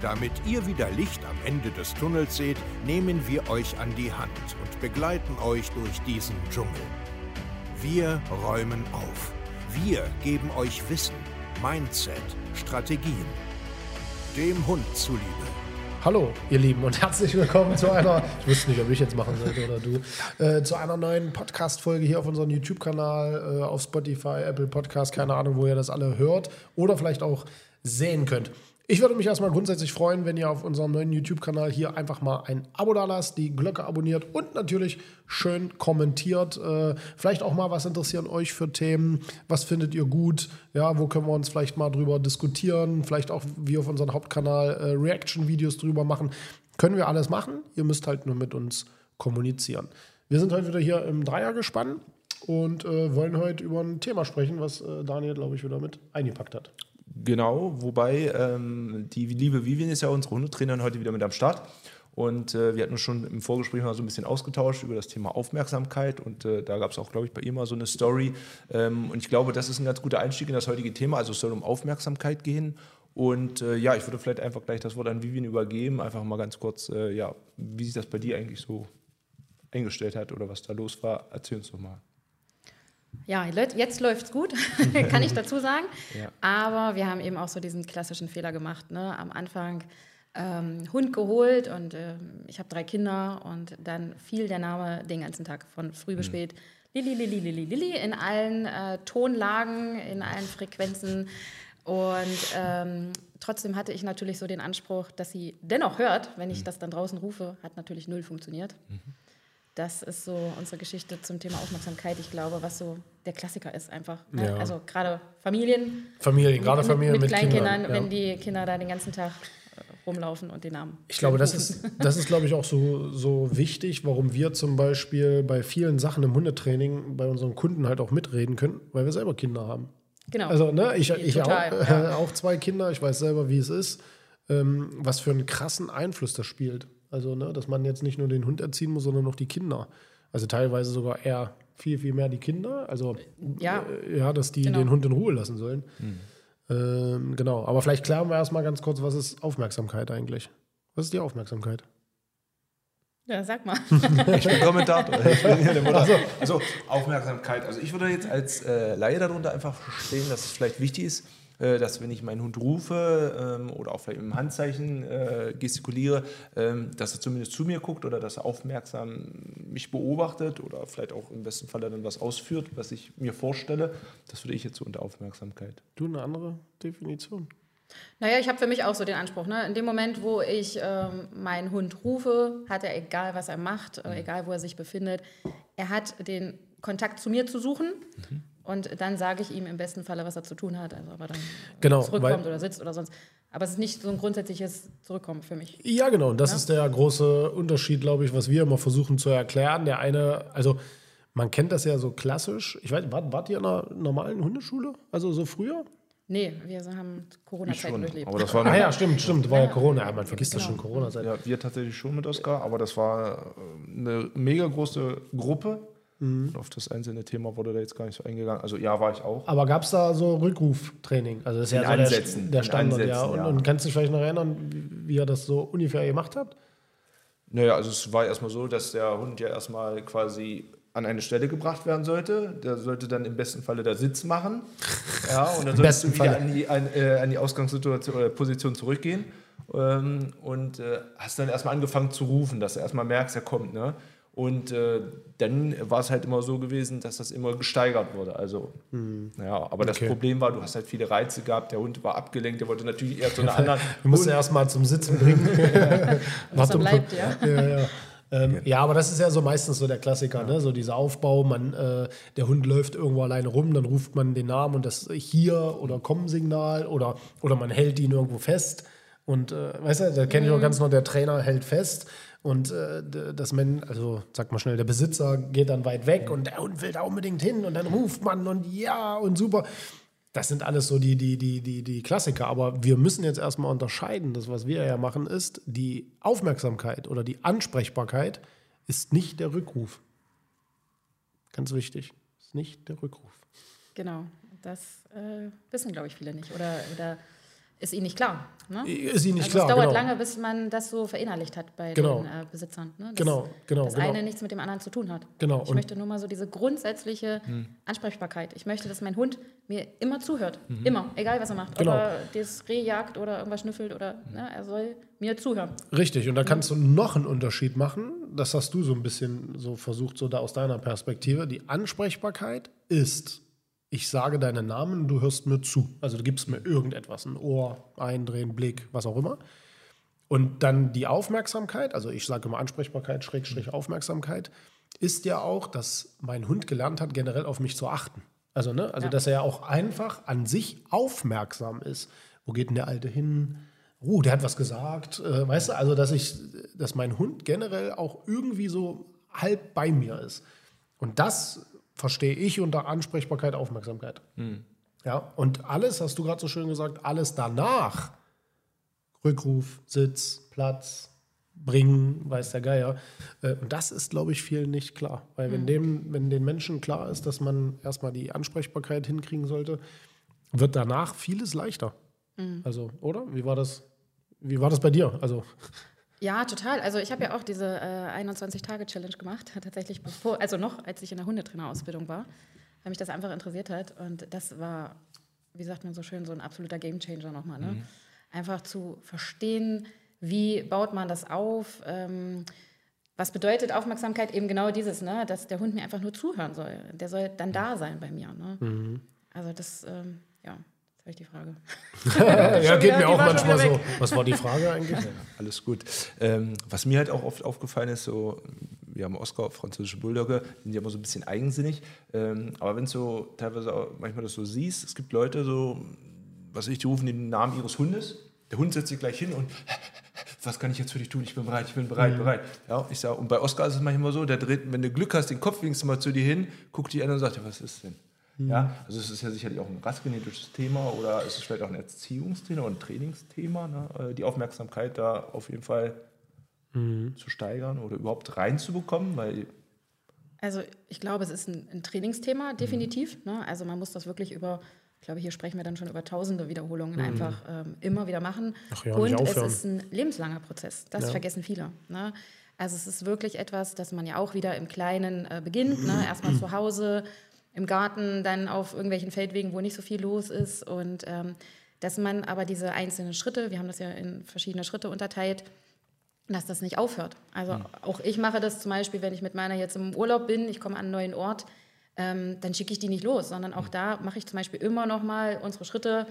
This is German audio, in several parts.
Damit ihr wieder Licht am Ende des Tunnels seht, nehmen wir euch an die Hand und begleiten euch durch diesen Dschungel. Wir räumen auf. Wir geben euch Wissen, Mindset, Strategien. Dem Hund zuliebe. Hallo, ihr Lieben, und herzlich willkommen zu einer, ich wusste nicht, ob ich jetzt machen sollte oder du, äh, zu einer neuen Podcast-Folge hier auf unserem YouTube-Kanal, äh, auf Spotify, Apple Podcast, keine Ahnung, wo ihr das alle hört oder vielleicht auch sehen könnt. Ich würde mich erstmal grundsätzlich freuen, wenn ihr auf unserem neuen YouTube-Kanal hier einfach mal ein Abo da lasst, die Glocke abonniert und natürlich schön kommentiert. Äh, vielleicht auch mal, was interessieren euch für Themen? Was findet ihr gut? Ja, wo können wir uns vielleicht mal drüber diskutieren? Vielleicht auch wie auf unserem Hauptkanal äh, Reaction-Videos drüber machen. Können wir alles machen. Ihr müsst halt nur mit uns kommunizieren. Wir sind heute wieder hier im Dreiergespann und äh, wollen heute über ein Thema sprechen, was äh, Daniel, glaube ich, wieder mit eingepackt hat. Genau, wobei ähm, die liebe Vivian ist ja unsere Hundetrainerin heute wieder mit am Start. Und äh, wir hatten uns schon im Vorgespräch mal so ein bisschen ausgetauscht über das Thema Aufmerksamkeit. Und äh, da gab es auch, glaube ich, bei ihr mal so eine Story. Ähm, und ich glaube, das ist ein ganz guter Einstieg in das heutige Thema. Also es soll um Aufmerksamkeit gehen. Und äh, ja, ich würde vielleicht einfach gleich das Wort an Vivian übergeben. Einfach mal ganz kurz, äh, ja, wie sich das bei dir eigentlich so eingestellt hat oder was da los war. Erzähl uns doch mal. Ja, jetzt läuft es gut, kann ich dazu sagen. Ja. Aber wir haben eben auch so diesen klassischen Fehler gemacht. Ne? Am Anfang ähm, Hund geholt und äh, ich habe drei Kinder und dann fiel der Name den ganzen Tag von früh bis mhm. spät. Lili, Lili, Lili, Lili in allen äh, Tonlagen, in allen Frequenzen. Und ähm, trotzdem hatte ich natürlich so den Anspruch, dass sie dennoch hört, wenn ich mhm. das dann draußen rufe, hat natürlich null funktioniert. Mhm das ist so unsere Geschichte zum Thema Aufmerksamkeit. Ich glaube, was so der Klassiker ist einfach. Ne? Ja. Also gerade Familien. Familien, gerade Familien mit, mit Kleinkindern, ja. wenn die Kinder da den ganzen Tag äh, rumlaufen und den Namen. Ich glaube, das ist, das ist, glaube ich, auch so, so wichtig, warum wir zum Beispiel bei vielen Sachen im Hundetraining bei unseren Kunden halt auch mitreden können, weil wir selber Kinder haben. Genau. Also, ne, ich, ich Total, auch, ja. auch zwei Kinder, ich weiß selber, wie es ist, ähm, was für einen krassen Einfluss das spielt. Also, ne, dass man jetzt nicht nur den Hund erziehen muss, sondern noch die Kinder. Also teilweise sogar eher viel, viel mehr die Kinder. Also, ja, äh, ja dass die genau. den Hund in Ruhe lassen sollen. Mhm. Ähm, genau. Aber vielleicht klären wir erstmal ganz kurz, was ist Aufmerksamkeit eigentlich? Was ist die Aufmerksamkeit? Ja, sag mal. ich bin Kommentator. Ich bin hier der Mutter. Also, also Aufmerksamkeit. Also ich würde jetzt als äh, Laie darunter einfach verstehen, dass es vielleicht wichtig ist, äh, dass wenn ich meinen Hund rufe ähm, oder auch vielleicht mit dem Handzeichen äh, gestikuliere, ähm, dass er zumindest zu mir guckt oder dass er aufmerksam mich beobachtet oder vielleicht auch im besten Fall dann was ausführt, was ich mir vorstelle. Das würde ich jetzt so unter Aufmerksamkeit. Du eine andere Definition? Naja, ich habe für mich auch so den Anspruch. Ne? In dem Moment, wo ich ähm, meinen Hund rufe, hat er, egal was er macht, äh, egal wo er sich befindet, er hat den Kontakt zu mir zu suchen. Mhm. Und dann sage ich ihm im besten Falle, was er zu tun hat. Also ob er dann genau, zurückkommt oder sitzt oder sonst. Aber es ist nicht so ein grundsätzliches Zurückkommen für mich. Ja, genau. Und das ja? ist der große Unterschied, glaube ich, was wir immer versuchen zu erklären. Der eine, also man kennt das ja so klassisch. Ich weiß, wart, wart ihr in einer normalen Hundeschule? Also so früher? Nee, wir haben Corona-Zeit durchlebt. Aber das war ah ja, stimmt, stimmt, war ja Corona. Ja, man vergisst genau. das schon, Corona-Zeit. Ja, wir tatsächlich schon mit Oskar, aber das war eine mega große Gruppe Mhm. auf das einzelne Thema wurde da jetzt gar nicht so eingegangen. Also ja, war ich auch. Aber gab es da so Rückruftraining? Also das ist ja so der, der Standard, ja. Und, ja. und, kannst du dich vielleicht noch erinnern, wie, wie ihr das so ungefähr gemacht habt? Naja, also es war erstmal so, dass der Hund ja erstmal quasi an eine Stelle gebracht werden sollte. Der sollte dann im besten Falle da Sitz machen. Ja, und dann solltest du wieder an die, an, äh, an die Ausgangssituation oder Position zurückgehen. Ähm, und äh, hast dann erstmal angefangen zu rufen, dass du erstmal merkst, er kommt. Ne? Und äh, dann war es halt immer so gewesen, dass das immer gesteigert wurde. Also, hm. ja, aber okay. das Problem war, du hast halt viele Reize gehabt, der Hund war abgelenkt, der wollte natürlich eher zu einer anderen. du musst ihn erst mal zum Sitzen bringen. Was bleibt, ja. ja, ja. Ähm, ja. aber das ist ja so meistens so der Klassiker, ja. ne? so dieser Aufbau, man, äh, der Hund läuft irgendwo alleine rum, dann ruft man den Namen und das hier oder Komm-Signal oder, oder man hält ihn irgendwo fest und äh, weißt du, da kenne ich auch mhm. ganz noch, der Trainer hält fest Und äh, das Men, also sag mal schnell, der Besitzer geht dann weit weg und der Hund will da unbedingt hin und dann ruft man und ja und super. Das sind alles so die, die, die, die, die Klassiker. Aber wir müssen jetzt erstmal unterscheiden. Das, was wir ja machen, ist, die Aufmerksamkeit oder die Ansprechbarkeit ist nicht der Rückruf. Ganz wichtig, ist nicht der Rückruf. Genau, das äh, wissen, glaube ich, viele nicht. Oder, oder ist ihnen nicht klar. Ne? Ist ihnen nicht also klar. Es dauert genau. lange, bis man das so verinnerlicht hat bei Genau. den äh, Besitzern. Ne? Dass Genau, genau, Das genau. eine nichts mit dem anderen zu tun hat. Genau, Ich und- möchte nur mal so diese grundsätzliche Hm. Ansprechbarkeit. Ich möchte, dass mein Hund mir immer zuhört. Immer, egal was er macht. Mhm. Genau. Ob er das Reh jagt oder irgendwas schnüffelt oder ne, er soll mir zuhören. Richtig, und da kannst du noch einen Unterschied machen. Das hast du so ein bisschen so versucht, so da aus deiner Perspektive. Die Ansprechbarkeit ist, ich sage deinen Namen, du hörst mir zu. Also du gibst mir irgendetwas, ein Ohr, Eindrehen, Blick, was auch immer. Und dann die Aufmerksamkeit, also ich sage immer Ansprechbarkeit, Schrägstrich Aufmerksamkeit, ist ja auch, dass mein Hund gelernt hat, generell auf mich zu achten. Also, ne, also Ja. dass er ja auch einfach an sich aufmerksam ist. Wo geht denn der Alte hin? Oh, der hat was gesagt. Äh, weißt du, also dass ich, dass mein Hund generell auch irgendwie so halb bei mir ist. Und das verstehe ich unter Ansprechbarkeit, Aufmerksamkeit. Ja, und alles, hast du gerade so schön gesagt, alles danach, Rückruf, Sitz, Platz, bringen, weiß der Geier. Äh, Und das ist, glaube ich, vielen nicht klar. Weil wenn, dem, wenn den Menschen klar ist, dass man erstmal die Ansprechbarkeit hinkriegen sollte, wird danach vieles leichter. Also, oder? Wie war das? Wie war das bei dir? Also, Ja, total. Also ich habe ja auch diese äh, 21-Tage-Challenge gemacht, tatsächlich bevor, also noch, als ich in der Hundetrainerausbildung war, weil mich das einfach interessiert hat. Und das war, wie sagt man so schön, so ein absoluter Gamechanger nochmal. Ne? Einfach zu verstehen, wie baut man das auf, ähm, was bedeutet Aufmerksamkeit? Eben genau dieses, ne? dass der Hund mir einfach nur zuhören soll. Der soll dann da sein bei mir. Ne? Also das, ähm, ja, jetzt habe ich die Frage. ja, geht mir die auch manchmal so. Was war die Frage eigentlich? Alles gut. Ähm, was mir halt auch oft aufgefallen ist, so, wir haben Oscar, französische Bulldogge, die sind ja immer so ein bisschen eigensinnig. Ähm, aber wenn du so teilweise auch manchmal das so siehst, es gibt Leute so, was weiß ich, die rufen den Namen ihres Hundes. Der Hund setzt sich gleich hin und was kann ich jetzt für dich tun? Ich bin bereit, ich bin bereit, bereit. Ja, ich sag, und bei Oscar ist es manchmal so, der dreht, wenn du Glück hast, den Kopf winkst du mal zu dir hin, guckt dich an und sagt, ja, was ist denn? Ja, also es ist ja sicherlich auch ein rassgenetisches Thema oder es ist vielleicht auch ein Erziehungsthema und ein Trainingsthema, ne? äh, die Aufmerksamkeit da auf jeden Fall zu steigern oder überhaupt reinzubekommen, weil Also ich glaube, es ist ein, ein Trainingsthema, definitiv. Ne? Also man muss das wirklich über, ich glaube, hier sprechen wir dann schon über tausende Wiederholungen einfach ähm, immer wieder machen. Ach ja, Und nicht es ist ein lebenslanger Prozess. Das Ja. vergessen viele. Ne? Also es ist wirklich etwas, das man ja auch wieder im Kleinen äh, beginnt. Ne? Erstmal zu Hause, im Garten, dann auf irgendwelchen Feldwegen, wo nicht so viel los ist. Und ähm, dass man aber diese einzelnen Schritte, wir haben das ja in verschiedene Schritte unterteilt, dass das nicht aufhört. Also auch ich mache das zum Beispiel, wenn ich mit meiner jetzt im Urlaub bin, ich komme an einen neuen Ort, ähm, dann schicke ich die nicht los, sondern auch da mache ich zum Beispiel immer noch mal unsere Schritte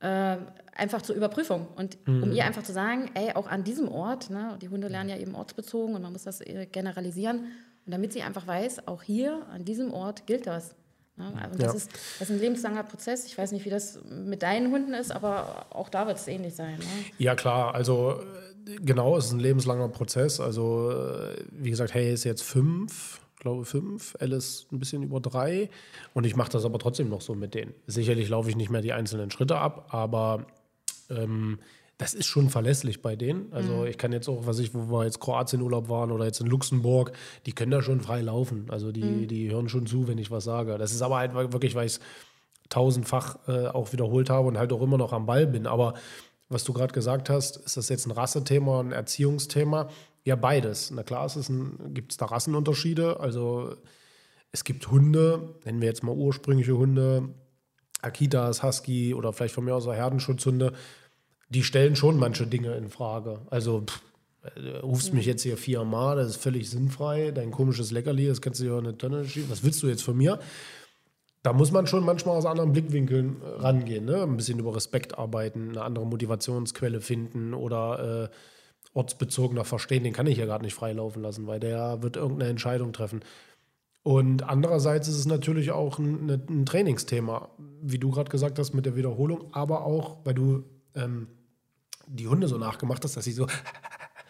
äh, einfach zur Überprüfung und um ihr einfach zu sagen, ey, auch an diesem Ort, ne, die Hunde lernen ja eben ortsbezogen und man muss das äh, generalisieren und damit sie einfach weiß, auch hier an diesem Ort gilt das. Ne? Und das, Ja. ist, das ist ein lebenslanger Prozess. Ich weiß nicht, wie das mit deinen Hunden ist, aber auch da wird es ähnlich sein. Ne? Ja, klar. Also, äh, genau, es ist ein lebenslanger Prozess. Also, äh, wie gesagt, Hey ist jetzt fünf, glaube fünf. Alice ein bisschen über drei. Und ich mache das aber trotzdem noch so mit denen. Sicherlich laufe ich nicht mehr die einzelnen Schritte ab, aber ähm, das ist schon verlässlich bei denen. Also ich kann jetzt auch, was ich, wo wir jetzt Kroatien Urlaub waren oder jetzt in Luxemburg, die können da schon frei laufen. Also die, die hören schon zu, wenn ich was sage. Das ist aber halt wirklich, weil ich es tausendfach äh, auch wiederholt habe und halt auch immer noch am Ball bin. Aber was du gerade gesagt hast, ist das jetzt ein Rassethema, ein Erziehungsthema? Ja, beides. Na klar, gibt es da Rassenunterschiede. Also es gibt Hunde, nennen wir jetzt mal ursprüngliche Hunde, Akitas, Husky oder vielleicht von mir aus auch Herdenschutzhunde, die stellen schon manche Dinge in Frage. Also pff, äh, rufst mich jetzt hier viermal, das ist völlig sinnfrei, dein komisches Leckerli, das kannst du ja in eine Tonne schieben. Was willst du jetzt von mir? Da muss man schon manchmal aus anderen Blickwinkeln äh, rangehen, ne? ein bisschen über Respekt arbeiten, eine andere Motivationsquelle finden oder äh, ortsbezogener verstehen. Den kann ich ja gerade nicht freilaufen lassen, weil der wird irgendeine Entscheidung treffen. Und andererseits ist es natürlich auch ein, ne- ein Trainingsthema, wie du gerade gesagt hast mit der Wiederholung, aber auch, weil du ähm, die Hunde so nachgemacht hast, dass sie so.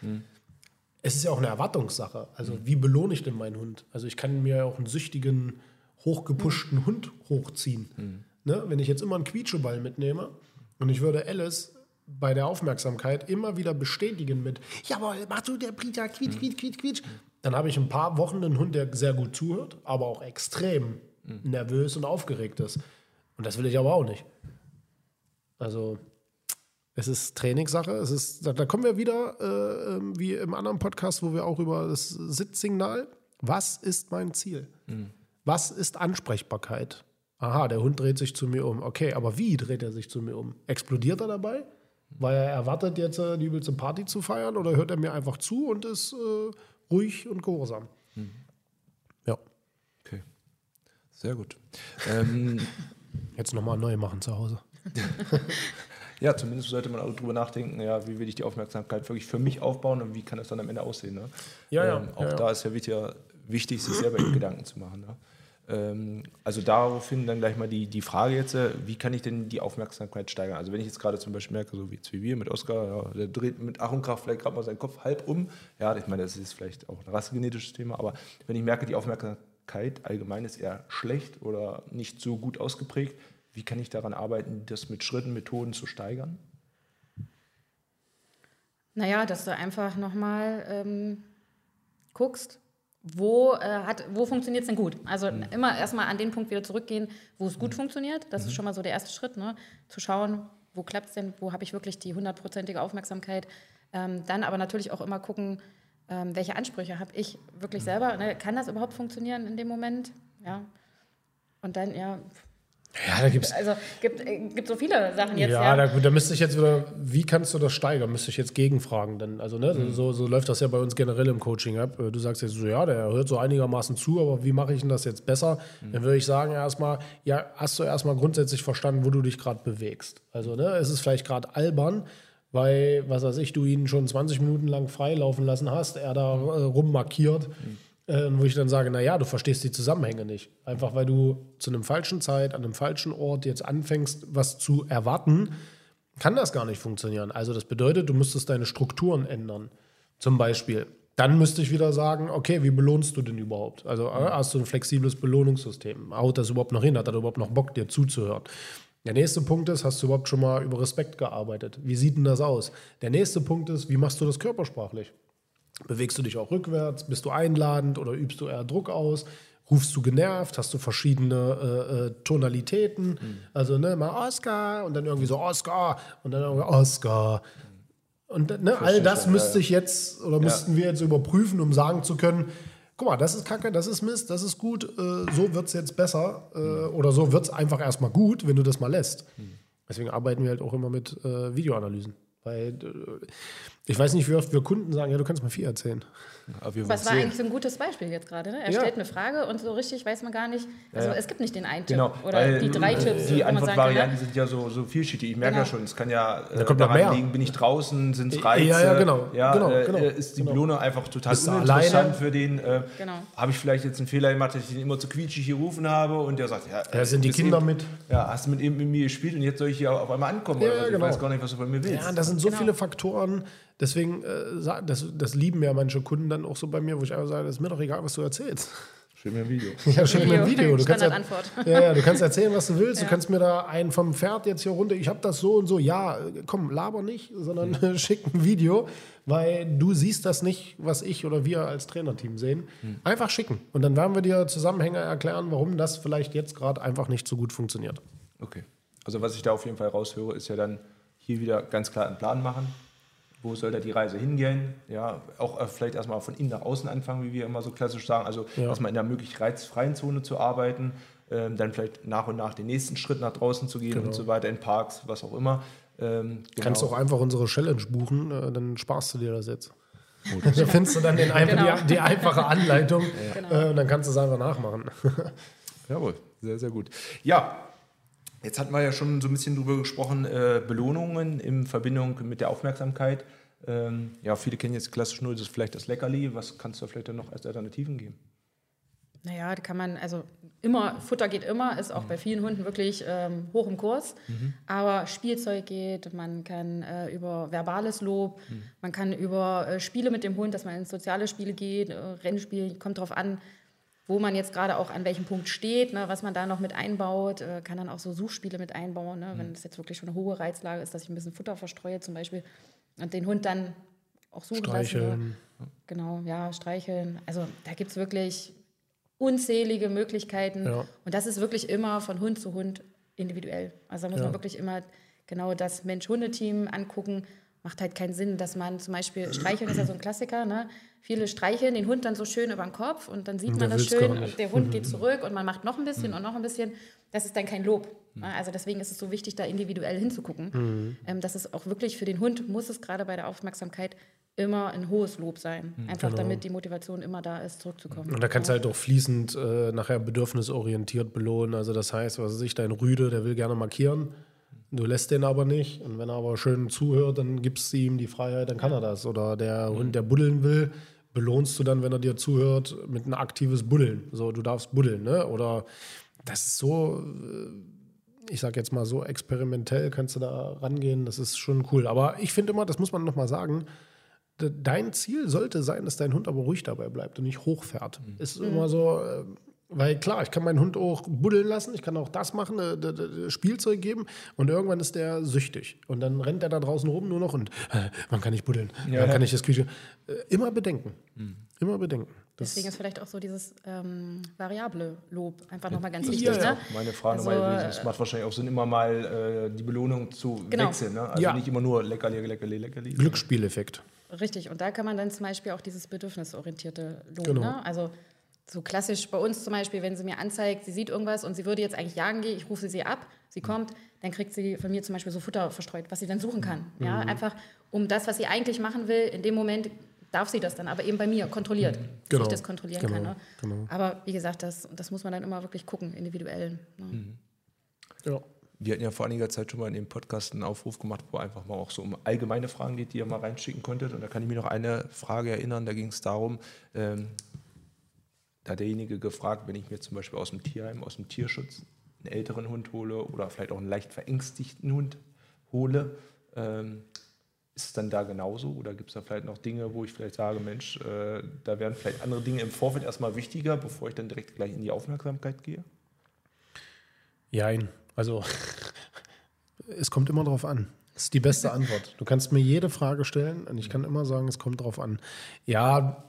es ist ja auch eine Erwartungssache. Also, wie belohne ich denn meinen Hund? Also, ich kann mir auch einen süchtigen, hochgepushten mhm. Hund hochziehen. Mhm. Ne? Wenn ich jetzt immer einen Quietscheball mitnehme und ich würde Alice bei der Aufmerksamkeit immer wieder bestätigen mit, jawohl, mach du der Peter, quietsch, quietsch, quietsch, quietsch. Dann habe ich ein paar Wochen einen Hund, der sehr gut zuhört, aber auch extrem nervös und aufgeregt ist. Und das will ich aber auch nicht. Also, es ist Trainingssache. Es ist, da, da kommen wir wieder, äh, ähm, wie im anderen Podcast, wo wir auch über das Sitzsignal. Was ist mein Ziel? Mhm. Was ist Ansprechbarkeit? Aha, der Hund dreht sich zu mir um. Okay, aber wie dreht er sich zu mir um? Explodiert er dabei? Weil er erwartet jetzt äh, die übelste Party zu feiern oder hört er mir einfach zu und ist äh, ruhig und gehorsam? Mhm. Ja. Okay. Sehr gut. ähm, jetzt nochmal neu machen zu Hause. ja, zumindest sollte man auch drüber nachdenken, ja, wie will ich die Aufmerksamkeit wirklich für mich aufbauen und wie kann das dann am Ende aussehen. Ne? Ja, ja, ähm, auch ja, da ist ja wichtig, wichtig sich selber Gedanken zu machen. Ne? Ähm, also daraufhin dann gleich mal die, die Frage jetzt, äh, wie kann ich denn die Aufmerksamkeit steigern? Also wenn ich jetzt gerade zum Beispiel merke, so wie jetzt wie wir mit Oskar, der dreht mit Ach und Kraft vielleicht gerade mal seinen Kopf halb um. Ja, ich meine, das ist vielleicht auch ein rassegenetisches Thema, aber wenn ich merke, die Aufmerksamkeit allgemein ist eher schlecht oder nicht so gut ausgeprägt, wie kann ich daran arbeiten, das mit Schritten, Methoden zu steigern? Naja, dass du einfach nochmal ähm, guckst, wo, äh, hat, wo funktioniert es denn gut? Also mhm. immer erstmal an den Punkt wieder zurückgehen, wo es gut mhm. funktioniert. Das mhm. ist schon mal so der erste Schritt, ne? zu schauen, wo klappt es denn, wo habe ich wirklich die hundertprozentige Aufmerksamkeit. Ähm, dann aber natürlich auch immer gucken, ähm, welche Ansprüche habe ich wirklich mhm. selber. Ne? Kann das überhaupt funktionieren in dem Moment? Ja. Und dann, ja, ja, da gibt's. Also gibt äh, gibt so viele Sachen jetzt. Ja, ja. Da, da müsste ich jetzt wieder, wie kannst du das steigern? Müsste ich jetzt gegenfragen. Denn, also, ne, mhm. so, so läuft das ja bei uns generell im Coaching ab. Du sagst jetzt so, ja, der hört so einigermaßen zu, aber wie mache ich denn das jetzt besser? Mhm. Dann würde ich sagen, erstmal, ja, hast du erstmal grundsätzlich verstanden, wo du dich gerade bewegst. Also, ne, es ist vielleicht gerade albern, weil, was weiß ich, du ihn schon 20 Minuten lang freilaufen lassen hast, er da äh, rummarkiert. Mhm äh, wo ich dann sage, naja, du verstehst die Zusammenhänge nicht. Einfach weil du zu einem falschen Zeit, an einem falschen Ort jetzt anfängst, was zu erwarten, kann das gar nicht funktionieren. Also das bedeutet, du müsstest deine Strukturen ändern. Zum Beispiel. Dann müsste ich wieder sagen, okay, wie belohnst du denn überhaupt? Also äh, hast du ein flexibles Belohnungssystem? Haut das überhaupt noch hin? Hat er überhaupt noch Bock, dir zuzuhören? Der nächste Punkt ist, hast du überhaupt schon mal über Respekt gearbeitet? Wie sieht denn das aus? Der nächste Punkt ist, wie machst du das körpersprachlich? Bewegst du dich auch rückwärts? Bist du einladend oder übst du eher Druck aus? Rufst du genervt? Hast du verschiedene äh, äh, Tonalitäten? Mhm. Also ne, mal Oscar und dann irgendwie so Oscar und dann irgendwie Oscar. Und ne, all das müsste ich jetzt oder ja. müssten wir jetzt überprüfen, um sagen zu können, guck mal, das ist Kacke, das ist Mist, das ist gut, äh, so wird es jetzt besser äh, mhm. oder so wird es einfach erstmal gut, wenn du das mal lässt. Mhm. Deswegen arbeiten wir halt auch immer mit äh, Videoanalysen. Weil äh, ich weiß nicht, wie oft wir Kunden sagen, ja, du kannst mal viel erzählen. Was war eigentlich so ein gutes Beispiel jetzt gerade. Ne? Er ja. stellt eine Frage und so richtig weiß man gar nicht. Also ja. es gibt nicht den einen Tipp genau, oder die drei Tipps. Die Antwortvarianten sind ja so, so vielschichtig. Ich merke genau. ja schon, es kann ja äh, da daran mehr. liegen, bin ich draußen, sind es Reize. Ja, ja, genau. Ja, genau, äh, genau. Ist die genau. Belohnung einfach total Bist uninteressant für den. Äh, genau. Habe ich vielleicht jetzt einen Fehler gemacht, dass ich ihn immer zu quietschig gerufen habe und der sagt, ja, ja sind die Kinder eben, mit. Ja, hast du mit, mit mir gespielt und jetzt soll ich hier auf einmal ankommen. Ja, genau. Ich weiß gar nicht, was du von mir willst. Ja, das sind so genau. viele Faktoren. Deswegen, äh, das, das lieben ja manche Kunden dann auch so bei mir, wo ich einfach sage, es ist mir doch egal, was du erzählst. Schick mir ein Video. Ja, schick mir ein Video. Du kannst, ja, ja, du kannst erzählen, was du willst. Ja. Du kannst mir da einen vom Pferd jetzt hier runter, ich habe das so und so. Ja, komm, laber nicht, sondern mhm. schick ein Video, weil du siehst das nicht, was ich oder wir als Trainerteam sehen. Mhm. Einfach schicken. Und dann werden wir dir Zusammenhänge erklären, warum das vielleicht jetzt gerade einfach nicht so gut funktioniert. Okay. Also was ich da auf jeden Fall raushöre, ist ja dann hier wieder ganz klar einen Plan machen wo soll da die Reise hingehen? Ja, auch äh, vielleicht erstmal von innen nach außen anfangen, wie wir immer so klassisch sagen. Also ja. erstmal in der möglich reizfreien Zone zu arbeiten, ähm, dann vielleicht nach und nach den nächsten Schritt nach draußen zu gehen genau. und so weiter, in Parks, was auch immer. Ähm, genau. Kannst auch einfach unsere Challenge buchen, äh, dann sparst du dir das jetzt. da findest du dann den genau. die, die, einfache Anleitung ja. äh, und dann kannst du es einfach nachmachen. Jawohl, sehr, sehr gut. Ja, Jetzt hatten wir ja schon so ein bisschen drüber gesprochen, äh, Belohnungen in Verbindung mit der Aufmerksamkeit. Ähm, ja, viele kennen jetzt klassisch nur das vielleicht das Leckerli. Was kannst du vielleicht dann noch als Alternativen geben? Naja, da kann man, also immer, Futter geht immer, ist auch mhm. bei vielen Hunden wirklich ähm, hoch im Kurs. Mhm. Aber Spielzeug geht, man kann äh, über verbales Lob, mhm. man kann über äh, Spiele mit dem Hund, dass man ins soziale Spiele geht, äh, Rennspiel, kommt darauf an, wo man jetzt gerade auch an welchem Punkt steht, ne, was man da noch mit einbaut, äh, kann dann auch so Suchspiele mit einbauen, ne, wenn es jetzt wirklich schon eine hohe Reizlage ist, dass ich ein bisschen Futter verstreue zum Beispiel und den Hund dann auch suchen Streicheln. Lassen, Genau, ja, streicheln. Also da gibt es wirklich unzählige Möglichkeiten ja. und das ist wirklich immer von Hund zu Hund individuell. Also da muss ja. man wirklich immer genau das Mensch-Hunde-Team angucken macht halt keinen Sinn, dass man zum Beispiel streicheln ist ja so ein Klassiker, ne? Viele streicheln den Hund dann so schön über den Kopf und dann sieht man das schön und der Hund geht zurück und man macht noch ein bisschen mhm. und noch ein bisschen. Das ist dann kein Lob. Mhm. Also deswegen ist es so wichtig, da individuell hinzugucken. Mhm. Ähm, das ist auch wirklich für den Hund, muss es gerade bei der Aufmerksamkeit immer ein hohes Lob sein. Mhm. Einfach genau. damit die Motivation immer da ist, zurückzukommen. Und da kannst du halt auch fließend äh, nachher bedürfnisorientiert belohnen. Also das heißt, was weiß ich, dein Rüde, der will gerne markieren Du lässt den aber nicht. Und wenn er aber schön zuhört, dann gibst du ihm die Freiheit, dann kann er das. Oder der mhm. Hund, der buddeln will, belohnst du dann, wenn er dir zuhört, mit ein aktives Buddeln. So, du darfst buddeln, ne? Oder das ist so, äh, ich sag jetzt mal so experimentell, kannst du da rangehen. Das ist schon cool. Aber ich finde immer, das muss man nochmal sagen, dein Ziel sollte sein, dass dein Hund aber ruhig dabei bleibt und nicht hochfährt. Mhm. Ist immer so, äh, weil klar, ich kann meinen Hund auch buddeln lassen, ich kann auch das machen, äh, äh, Spielzeug geben und irgendwann ist der süchtig. Und dann rennt er da draußen rum nur noch und äh, man kann nicht buddeln, ja. man kann nicht das Küche. Äh, immer bedenken. Mhm. Immer bedenken. Das Deswegen ist vielleicht auch so dieses ähm, variable Lob einfach nochmal ganz wichtig. Ja, ne? Meine Frage also, nochmal, es macht wahrscheinlich auch Sinn, immer mal äh, die Belohnung zu genau. wechseln. Ne? Also ja. nicht immer nur leckerli, leckerli, leckerli. Glücksspieleffekt. Richtig, und da kann man dann zum Beispiel auch dieses bedürfnisorientierte Lob. Genau. Ne? Also so klassisch bei uns zum Beispiel, wenn sie mir anzeigt, sie sieht irgendwas und sie würde jetzt eigentlich jagen gehen, ich rufe sie ab, sie kommt, dann kriegt sie von mir zum Beispiel so Futter verstreut, was sie dann suchen kann. Mhm. Ja, einfach um das, was sie eigentlich machen will, in dem Moment darf sie das dann, aber eben bei mir kontrolliert, mhm. genau. ich das kontrollieren genau. kann. Ne? Genau. Aber wie gesagt, das, das muss man dann immer wirklich gucken, individuell. Ne? Mhm. Ja. Wir hatten ja vor einiger Zeit schon mal in dem Podcast einen Aufruf gemacht, wo einfach mal auch so um allgemeine Fragen geht, die ihr mal reinschicken konntet. Und da kann ich mich noch eine Frage erinnern, da ging es darum, ähm, da derjenige gefragt, wenn ich mir zum Beispiel aus dem Tierheim, aus dem Tierschutz einen älteren Hund hole oder vielleicht auch einen leicht verängstigten Hund hole, ähm, ist es dann da genauso oder gibt es da vielleicht noch Dinge, wo ich vielleicht sage, Mensch, äh, da wären vielleicht andere Dinge im Vorfeld erstmal wichtiger, bevor ich dann direkt gleich in die Aufmerksamkeit gehe? Jein, also es kommt immer darauf an. Das ist die beste Antwort. Du kannst mir jede Frage stellen und ich kann immer sagen, es kommt darauf an. Ja,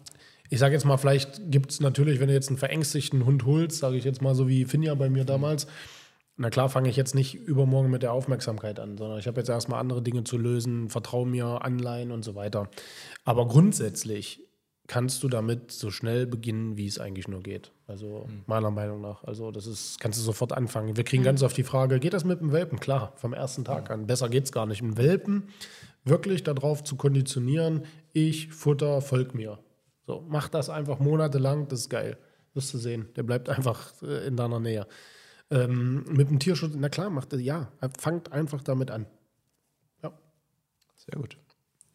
ich sage jetzt mal, vielleicht gibt es natürlich, wenn du jetzt einen verängstigten Hund holst, sage ich jetzt mal so wie Finja bei mir damals, na klar fange ich jetzt nicht übermorgen mit der Aufmerksamkeit an, sondern ich habe jetzt erstmal andere Dinge zu lösen, vertraue mir, Anleihen und so weiter. Aber grundsätzlich kannst du damit so schnell beginnen, wie es eigentlich nur geht. Also mhm. meiner Meinung nach. Also das ist, kannst du sofort anfangen. Wir kriegen mhm. ganz oft die Frage, geht das mit dem Welpen? Klar, vom ersten Tag mhm. an. Besser geht es gar nicht. Ein Welpen wirklich darauf zu konditionieren, ich, Futter, folg mir. So, mach das einfach monatelang, das ist geil. Wirst du sehen. Der bleibt einfach äh, in deiner Nähe. Ähm, mit dem Tierschutz, na klar, macht ja, fangt einfach damit an. Ja. Sehr gut.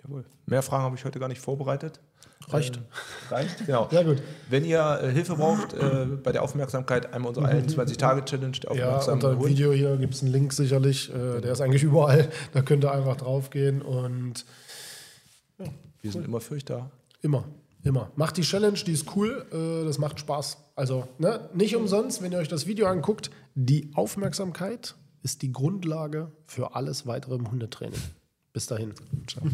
Jawohl. Mehr Fragen habe ich heute gar nicht vorbereitet. Reicht. Ähm, reicht, genau. Sehr gut. Wenn ihr äh, Hilfe braucht äh, bei der Aufmerksamkeit, einmal unsere 21-Tage-Challenge. Ja, unter dem Video hier gibt es einen Link sicherlich. Äh, der ist eigentlich überall. Da könnt ihr einfach draufgehen und. Ja, Wir cool. sind immer für euch da. Immer. Immer. Macht die Challenge, die ist cool, äh, das macht Spaß. Also ne, nicht umsonst, wenn ihr euch das Video anguckt, die Aufmerksamkeit ist die Grundlage für alles weitere im Hundetraining. Bis dahin. Ciao.